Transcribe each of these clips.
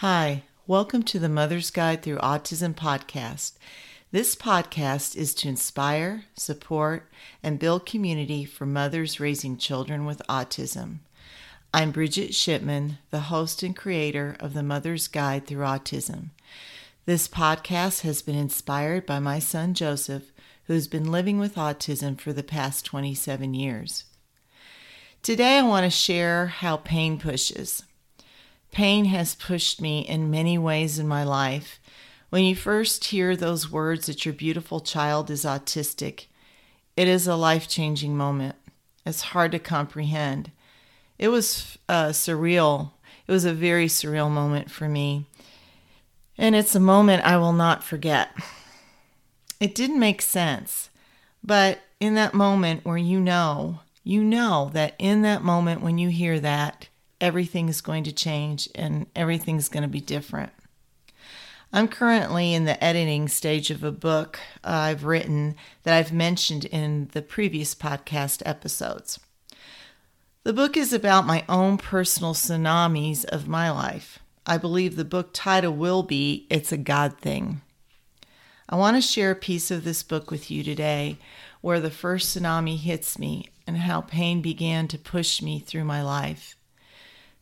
Hi, welcome to the Mother's Guide Through Autism podcast. This podcast is to inspire, support, and build community for mothers raising children with autism. I'm Bridget Shipman, the host and creator of the Mother's Guide Through Autism. This podcast has been inspired by my son Joseph, who has been living with autism for the past 27 years. Today, I want to share how pain pushes. Pain has pushed me in many ways in my life. When you first hear those words that your beautiful child is autistic, it is a life changing moment. It's hard to comprehend. It was uh, surreal. It was a very surreal moment for me. And it's a moment I will not forget. It didn't make sense. But in that moment where you know, you know that in that moment when you hear that, everything is going to change and everything's going to be different. I'm currently in the editing stage of a book I've written that I've mentioned in the previous podcast episodes. The book is about my own personal tsunamis of my life. I believe the book title will be It's a God Thing. I want to share a piece of this book with you today where the first tsunami hits me and how pain began to push me through my life.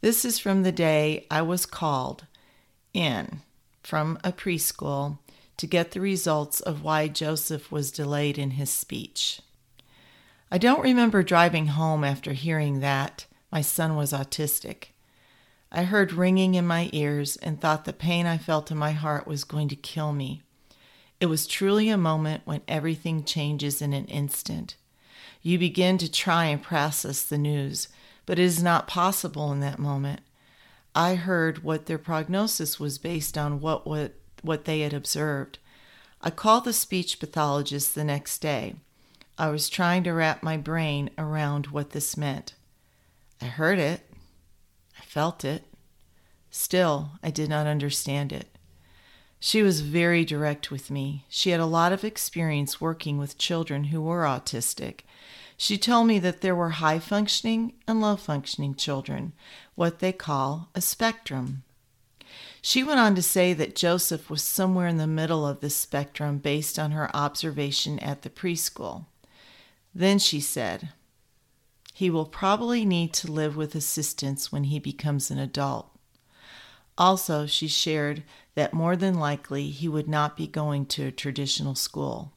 This is from the day I was called in from a preschool to get the results of why Joseph was delayed in his speech. I don't remember driving home after hearing that my son was autistic. I heard ringing in my ears and thought the pain I felt in my heart was going to kill me. It was truly a moment when everything changes in an instant. You begin to try and process the news, but it is not possible in that moment. I heard what their prognosis was based on what, what, what they had observed. I called the speech pathologist the next day. I was trying to wrap my brain around what this meant. I heard it. I felt it. Still, I did not understand it. She was very direct with me. She had a lot of experience working with children who were autistic, she told me that there were high functioning and low functioning children, what they call a spectrum. She went on to say that Joseph was somewhere in the middle of this spectrum based on her observation at the preschool. Then she said, He will probably need to live with assistance when he becomes an adult. Also, she shared that more than likely he would not be going to a traditional school.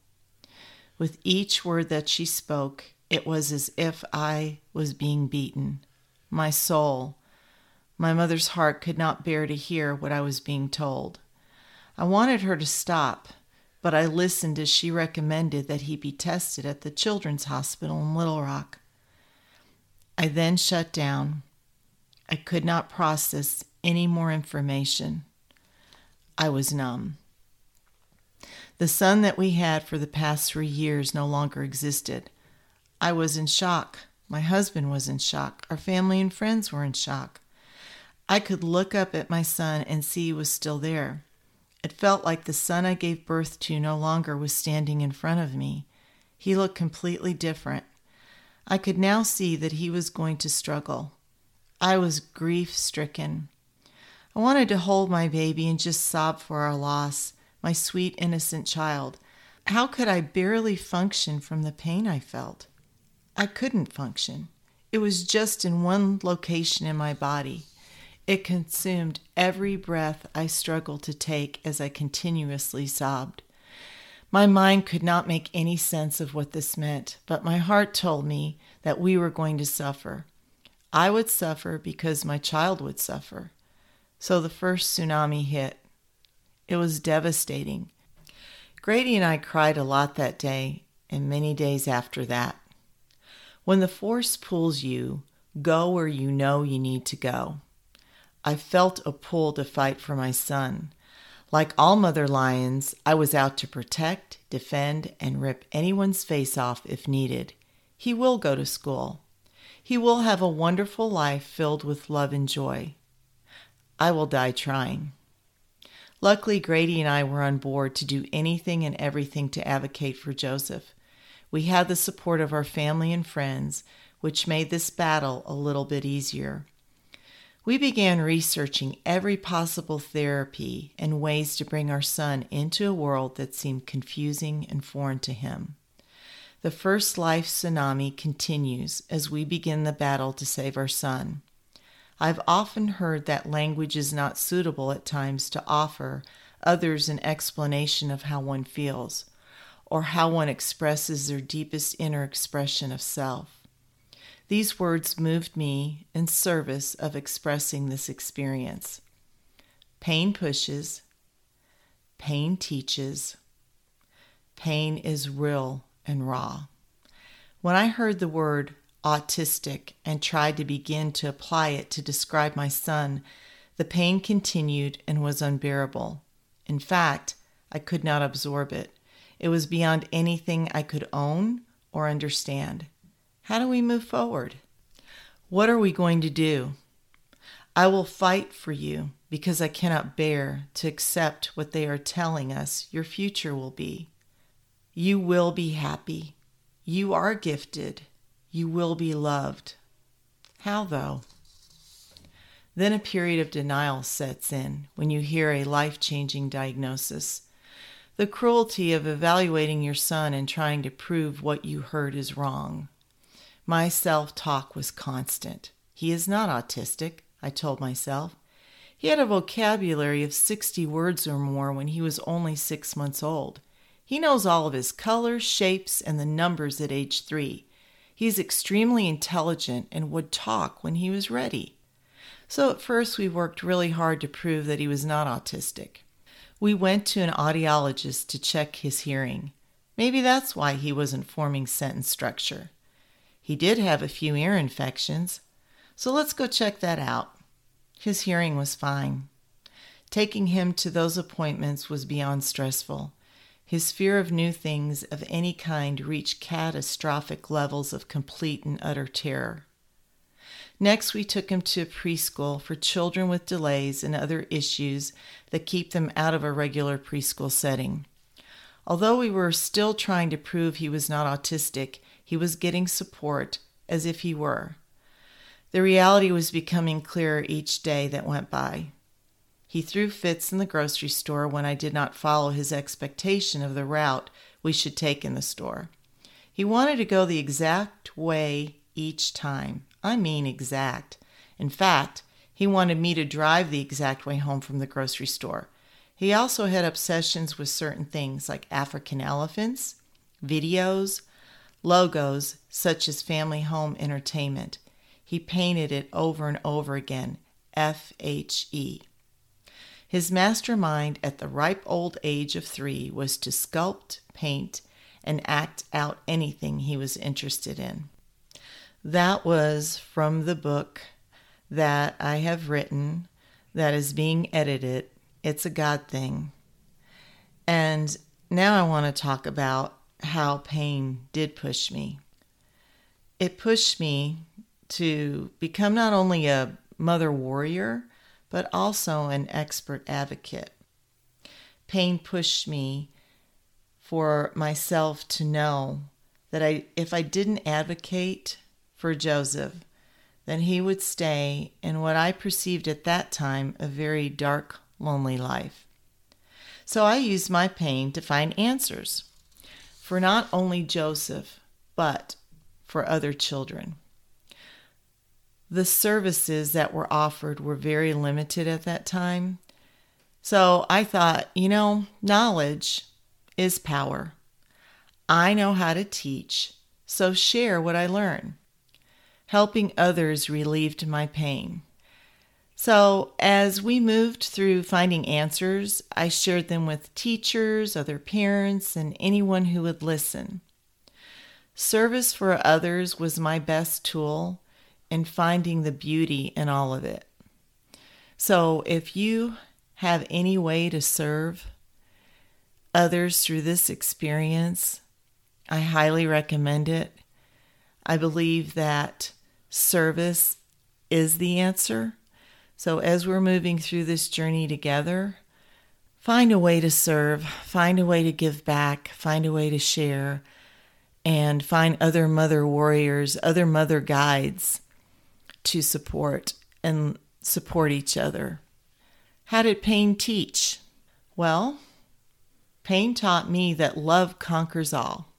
With each word that she spoke, it was as if I was being beaten. My soul, my mother's heart could not bear to hear what I was being told. I wanted her to stop, but I listened as she recommended that he be tested at the Children's Hospital in Little Rock. I then shut down. I could not process any more information. I was numb. The son that we had for the past three years no longer existed. I was in shock. My husband was in shock. Our family and friends were in shock. I could look up at my son and see he was still there. It felt like the son I gave birth to no longer was standing in front of me. He looked completely different. I could now see that he was going to struggle. I was grief stricken. I wanted to hold my baby and just sob for our loss, my sweet, innocent child. How could I barely function from the pain I felt? I couldn't function. It was just in one location in my body. It consumed every breath I struggled to take as I continuously sobbed. My mind could not make any sense of what this meant, but my heart told me that we were going to suffer. I would suffer because my child would suffer. So the first tsunami hit. It was devastating. Grady and I cried a lot that day and many days after that. When the force pulls you, go where you know you need to go. I felt a pull to fight for my son. Like all mother lions, I was out to protect, defend, and rip anyone's face off if needed. He will go to school. He will have a wonderful life filled with love and joy. I will die trying. Luckily, Grady and I were on board to do anything and everything to advocate for Joseph. We had the support of our family and friends, which made this battle a little bit easier. We began researching every possible therapy and ways to bring our son into a world that seemed confusing and foreign to him. The first life tsunami continues as we begin the battle to save our son. I've often heard that language is not suitable at times to offer others an explanation of how one feels or how one expresses their deepest inner expression of self. These words moved me in service of expressing this experience. Pain pushes, pain teaches, pain is real and raw. When I heard the word autistic and tried to begin to apply it to describe my son, the pain continued and was unbearable. In fact, I could not absorb it. It was beyond anything I could own or understand. How do we move forward? What are we going to do? I will fight for you because I cannot bear to accept what they are telling us your future will be. You will be happy. You are gifted. You will be loved. How though? Then a period of denial sets in when you hear a life changing diagnosis. The cruelty of evaluating your son and trying to prove what you heard is wrong. My self talk was constant. He is not autistic, I told myself. He had a vocabulary of 60 words or more when he was only six months old. He knows all of his colors, shapes, and the numbers at age three. He is extremely intelligent and would talk when he was ready. So at first, we worked really hard to prove that he was not autistic. We went to an audiologist to check his hearing. Maybe that's why he wasn't forming sentence structure. He did have a few ear infections, so let's go check that out. His hearing was fine. Taking him to those appointments was beyond stressful. His fear of new things of any kind reached catastrophic levels of complete and utter terror. Next, we took him to a preschool for children with delays and other issues that keep them out of a regular preschool setting. Although we were still trying to prove he was not autistic, he was getting support as if he were. The reality was becoming clearer each day that went by. He threw fits in the grocery store when I did not follow his expectation of the route we should take in the store. He wanted to go the exact way each time. I mean, exact. In fact, he wanted me to drive the exact way home from the grocery store. He also had obsessions with certain things like African elephants, videos, logos such as Family Home Entertainment. He painted it over and over again FHE. His mastermind at the ripe old age of three was to sculpt, paint, and act out anything he was interested in. That was from the book that I have written that is being edited. It's a God thing. And now I want to talk about how pain did push me. It pushed me to become not only a mother warrior, but also an expert advocate. Pain pushed me for myself to know that I, if I didn't advocate for Joseph, then he would stay in what I perceived at that time a very dark, lonely life. So I used my pain to find answers for not only Joseph, but for other children. The services that were offered were very limited at that time. So I thought, you know, knowledge is power. I know how to teach, so share what I learn. Helping others relieved my pain. So, as we moved through finding answers, I shared them with teachers, other parents, and anyone who would listen. Service for others was my best tool in finding the beauty in all of it. So, if you have any way to serve others through this experience, I highly recommend it. I believe that service is the answer so, as we're moving through this journey together, find a way to serve, find a way to give back, find a way to share, and find other mother warriors, other mother guides to support. And support each other. How did pain teach? Well, pain taught me that love conquers all.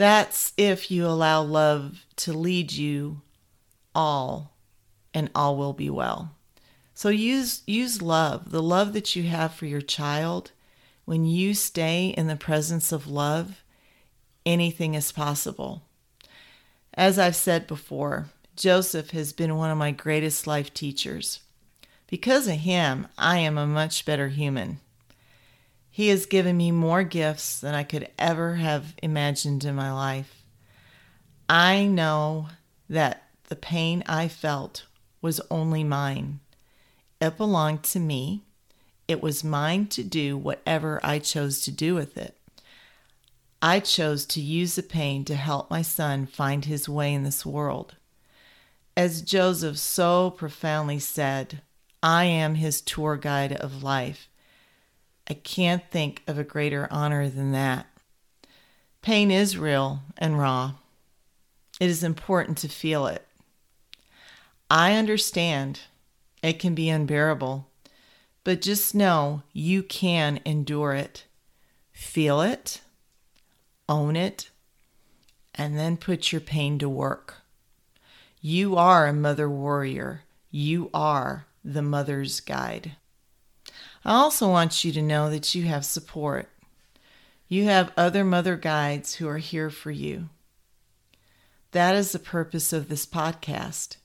That's if you allow love to lead you all, and all will be well. So use use love, the love that you have for your child. When you stay in the presence of love, anything is possible. As I've said before, Joseph has been one of my greatest life teachers. Because of him, I am a much better human. He has given me more gifts than I could ever have imagined in my life. I know that the pain I felt was only mine. It belonged to me. It was mine to do whatever I chose to do with it. I chose to use the pain to help my son find his way in this world. As Joseph so profoundly said, I am his tour guide of life. I can't think of a greater honor than that. Pain is real and raw. It is important to feel it. I understand it can be unbearable, but just know you can endure it. Feel it, own it, and then put your pain to work. You are a mother warrior. You are the mother's guide. I also want you to know that you have support. You have other mother guides who are here for you. That is the purpose of this podcast.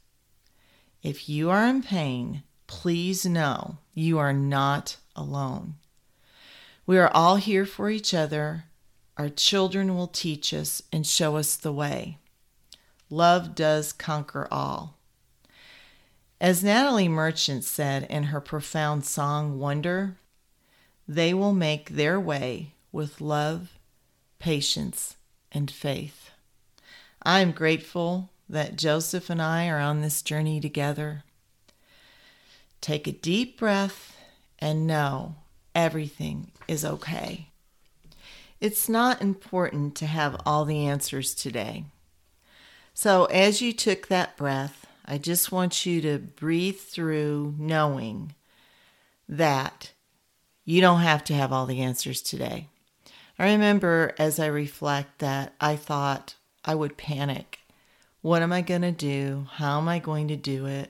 If you are in pain, please know you are not alone. We are all here for each other. Our children will teach us and show us the way. Love does conquer all. As Natalie Merchant said in her profound song Wonder, they will make their way with love, patience, and faith. I am grateful that Joseph and I are on this journey together. Take a deep breath and know everything is okay. It's not important to have all the answers today. So, as you took that breath, I just want you to breathe through knowing that you don't have to have all the answers today. I remember as I reflect that I thought I would panic what am I going to do? How am I going to do it?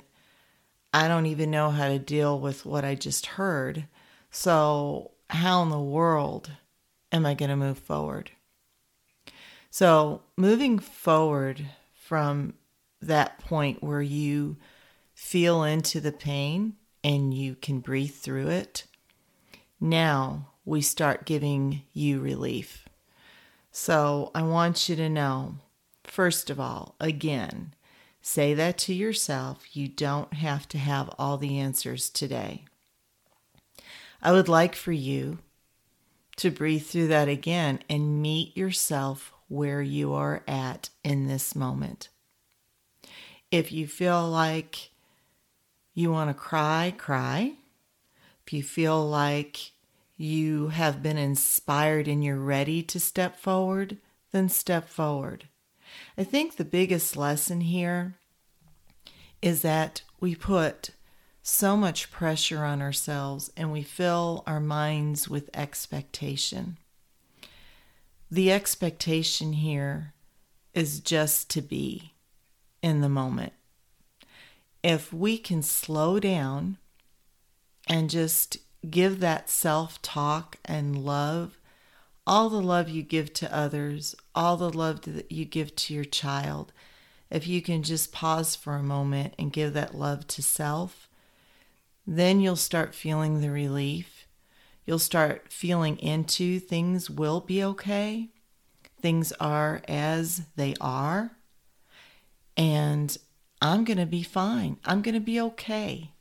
I don't even know how to deal with what I just heard. So, how in the world am I going to move forward? So, moving forward from that point where you feel into the pain and you can breathe through it, now we start giving you relief. So, I want you to know First of all, again, say that to yourself. You don't have to have all the answers today. I would like for you to breathe through that again and meet yourself where you are at in this moment. If you feel like you want to cry, cry. If you feel like you have been inspired and you're ready to step forward, then step forward. I think the biggest lesson here is that we put so much pressure on ourselves and we fill our minds with expectation. The expectation here is just to be in the moment. If we can slow down and just give that self talk and love all the love you give to others, all the love that you give to your child, if you can just pause for a moment and give that love to self, then you'll start feeling the relief. You'll start feeling into things will be okay. Things are as they are. And I'm going to be fine. I'm going to be okay.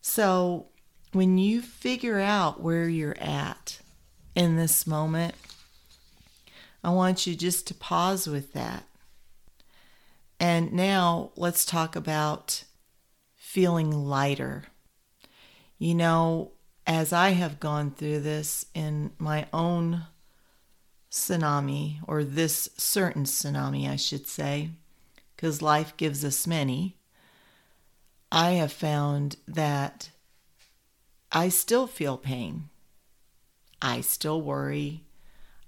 So when you figure out where you're at, in this moment, I want you just to pause with that. And now let's talk about feeling lighter. You know, as I have gone through this in my own tsunami, or this certain tsunami, I should say, because life gives us many, I have found that I still feel pain. I still worry.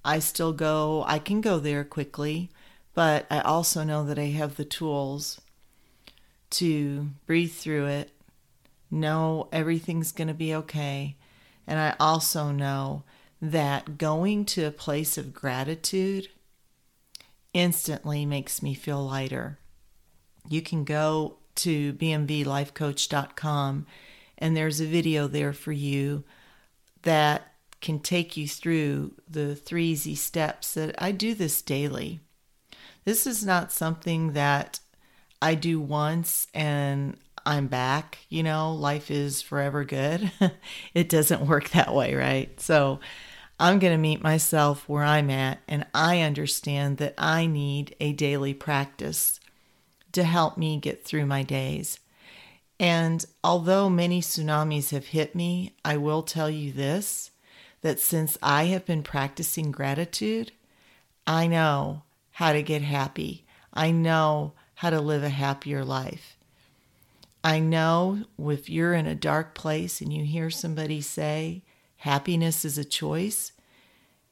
I still go, I can go there quickly, but I also know that I have the tools to breathe through it, know everything's going to be okay. And I also know that going to a place of gratitude instantly makes me feel lighter. You can go to bmvlifecoach.com and there's a video there for you that can take you through the three easy steps that I do this daily. This is not something that I do once and I'm back, you know, life is forever good. it doesn't work that way, right? So I'm going to meet myself where I'm at, and I understand that I need a daily practice to help me get through my days. And although many tsunamis have hit me, I will tell you this that since I have been practicing gratitude, I know how to get happy. I know how to live a happier life. I know if you're in a dark place and you hear somebody say, happiness is a choice,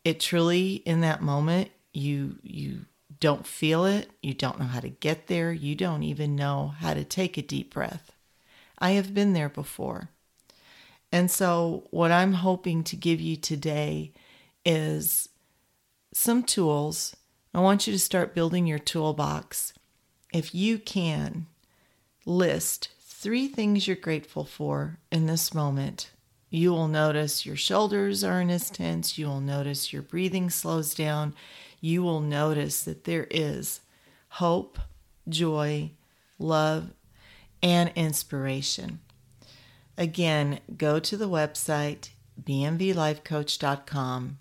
it truly in that moment you you don't feel it, you don't know how to get there, you don't even know how to take a deep breath. I have been there before. And so what I'm hoping to give you today is some tools. I want you to start building your toolbox. If you can list three things you're grateful for in this moment you will notice your shoulders aren't as tense. You will notice your breathing slows down. You will notice that there is hope, joy, love, and inspiration. Again, go to the website bmvlifecoach.com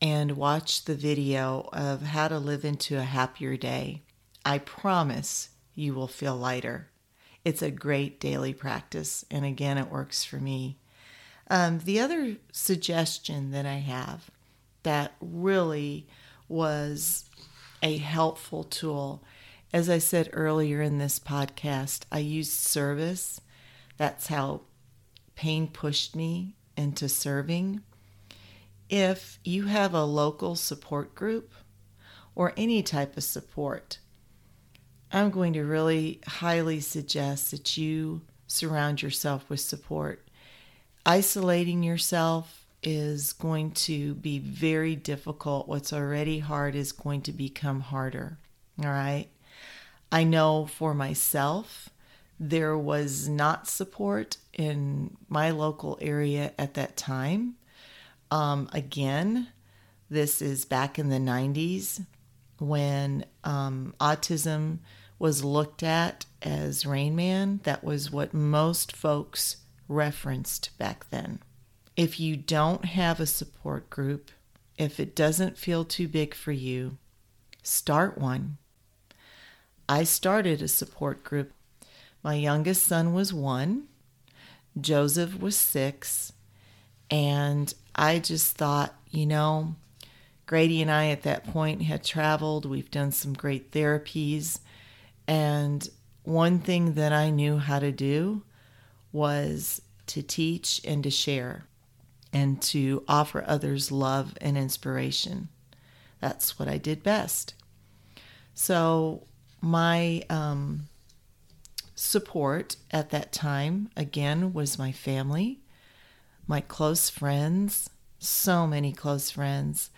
and watch the video of how to live into a happier day. I promise you will feel lighter. It's a great daily practice, and again, it works for me. Um, the other suggestion that I have that really was a helpful tool, as I said earlier in this podcast, I used service. That's how pain pushed me into serving. If you have a local support group or any type of support, I'm going to really highly suggest that you surround yourself with support isolating yourself is going to be very difficult. What's already hard is going to become harder. All right. I know for myself, there was not support in my local area at that time. Um, again, this is back in the 90s when um, autism was looked at as Rain Man. That was what most folks referenced back then. If you don't have a support group, if it doesn't feel too big for you, start one. I started a support group. My youngest son was one, Joseph was six, and I just thought, you know, Grady and I at that point had traveled. We've done some great therapies. And one thing that I knew how to do was to teach and to share and to offer others love and inspiration. That's what I did best. So, my um, support at that time, again, was my family, my close friends, so many close friends,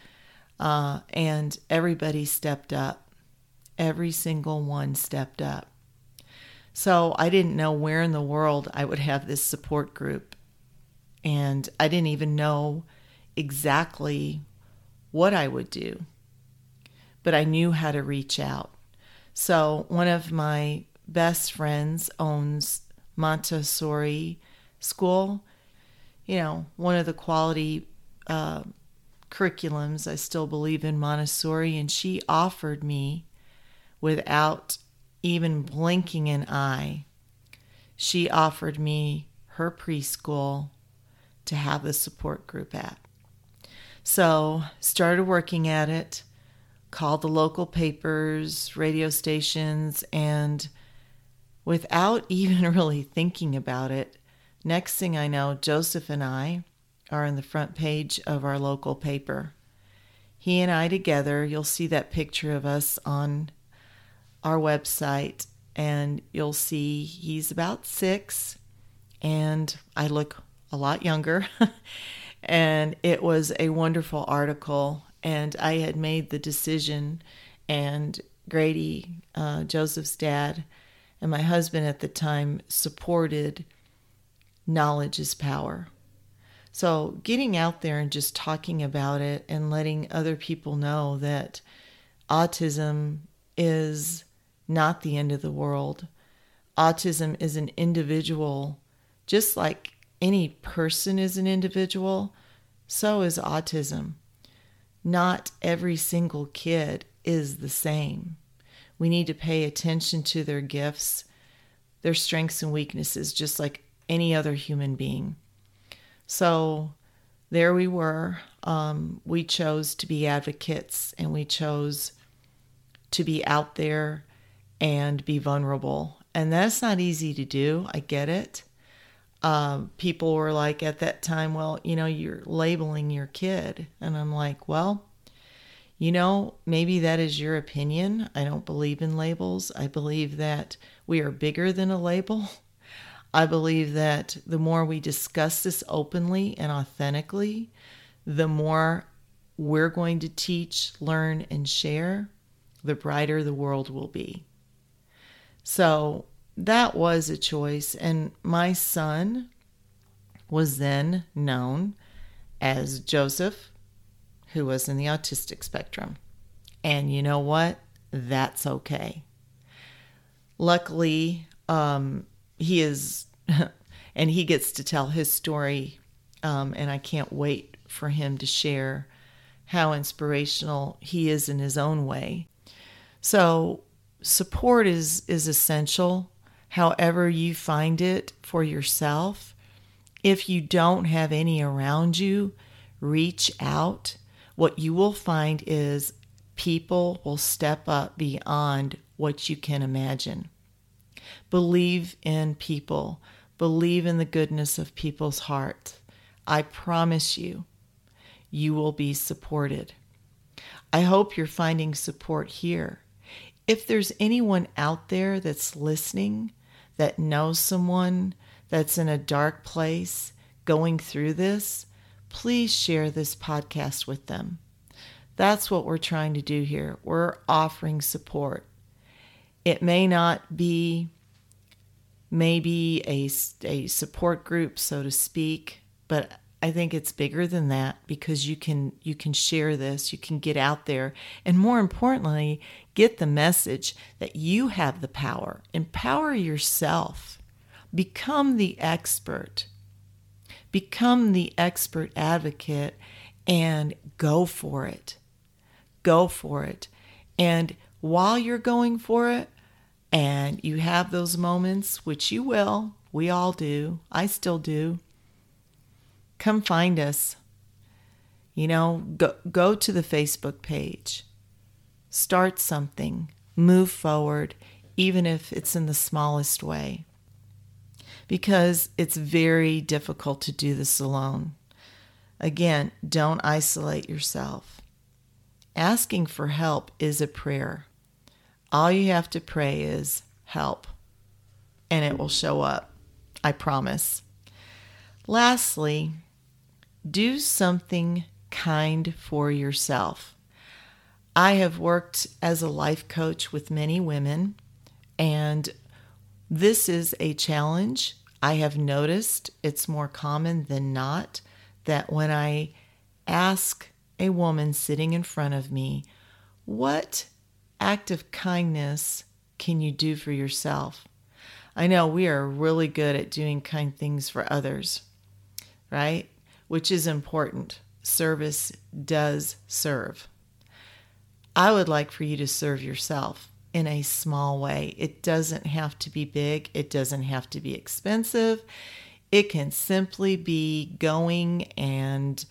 uh, and everybody stepped up. Every single one stepped up. So I didn't know where in the world I would have this support group. And I didn't even know exactly what I would do. But I knew how to reach out. So one of my best friends owns Montessori school. You know, one of the quality uh, curriculums. I still believe in Montessori, and she offered me without even blinking an eye, she offered me her preschool to have a support group at. So, started working at it, called the local papers, radio stations, and without even really thinking about it, next thing I know, Joseph and I are on the front page of our local paper. He and I together, you'll see that picture of us on our website, and you'll see he's about six, and I look a lot younger. and it was a wonderful article, and I had made the decision, and Grady, uh, Joseph's dad, and my husband at the time supported knowledge is power. So, getting out there and just talking about it and letting other people know that autism is not the end of the world. Autism is an individual, just like any person is an individual, so is autism. Not every single kid is the same. We need to pay attention to their gifts, their strengths and weaknesses, just like any other human being. So there we were. Um, we chose to be advocates and we chose to be out there and be vulnerable. And that's not easy to do. I get it. Um, people were like at that time, well, you know, you're labeling your kid. And I'm like, well, you know, maybe that is your opinion. I don't believe in labels. I believe that we are bigger than a label. I believe that the more we discuss this openly and authentically, the more we're going to teach, learn, and share, the brighter the world will be. So that was a choice. And my son was then known as Joseph who was in the autistic spectrum. And you know what? That's okay. Luckily, um, he is, and he gets to tell his story. Um, and I can't wait for him to share how inspirational he is in his own way. So, support is, is essential, however, you find it for yourself. If you don't have any around you, reach out what you will find is people will step up beyond what you can imagine. Believe in people, believe in the goodness of people's hearts. I promise you, you will be supported. I hope you're finding support here. If there's anyone out there that's listening, that knows someone that's in a dark place going through this, please share this podcast with them. That's what we're trying to do here. We're offering support. It may not be maybe a, a support group, so to speak, but I think it's bigger than that because you can you can share this, you can get out there, and more importantly, get the message that you have the power. Empower yourself. Become the expert. Become the expert advocate and go for it. Go for it. And while you're going for it, and you have those moments, which you will, we all do, I still do, come find us. You know, go, go to the Facebook page, start something, move forward, even if it's in the smallest way because it's very difficult to do this alone. Again, don't isolate yourself. Asking for help is a prayer. All you have to pray is help, and it will show up. I promise. Lastly, do something kind for yourself. I have worked as a life coach with many women, and this is a challenge. I have noticed it's more common than not that when I ask a woman sitting in front of me, What act of kindness can you do for yourself? I know we are really good at doing kind things for others, right? Which is important. Service does serve. I would like for you to serve yourself in a small way. It doesn't have to be big, it doesn't have to be expensive. It can simply be going and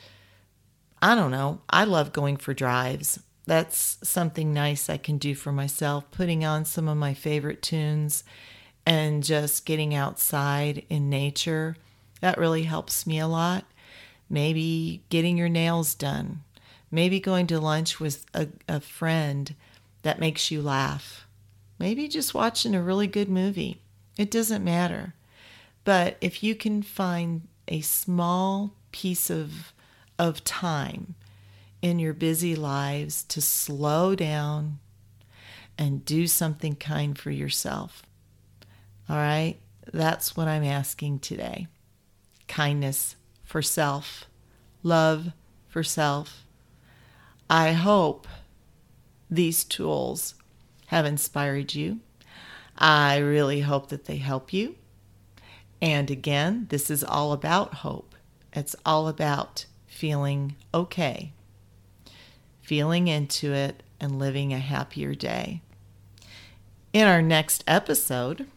I don't know. I love going for drives. That's something nice I can do for myself, putting on some of my favorite tunes and just getting outside in nature. That really helps me a lot. Maybe getting your nails done. Maybe going to lunch with a, a friend that makes you laugh. Maybe just watching a really good movie. It doesn't matter. But if you can find a small piece of, of time in your busy lives to slow down and do something kind for yourself. All right? That's what I'm asking today kindness for self, love for self. I hope these tools have inspired you. I really hope that they help you. And again, this is all about hope. It's all about feeling okay, feeling into it, and living a happier day. In our next episode,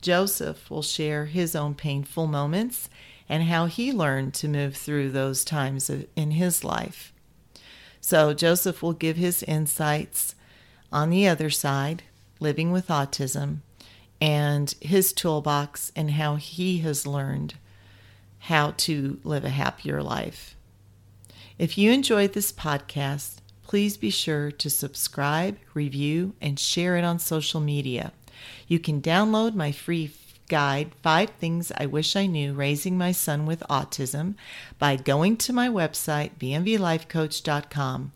Joseph will share his own painful moments and how he learned to move through those times in his life. So, Joseph will give his insights on the other side, living with autism, and his toolbox and how he has learned how to live a happier life. If you enjoyed this podcast, please be sure to subscribe, review, and share it on social media. You can download my free guide, Five Things I Wish I Knew Raising My Son with Autism, by going to my website, bmvlifecoach.com.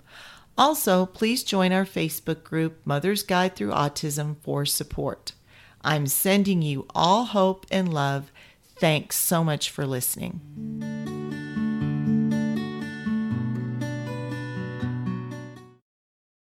Also, please join our Facebook group, Mother's Guide Through Autism, for support. I'm sending you all hope and love. Thanks so much for listening.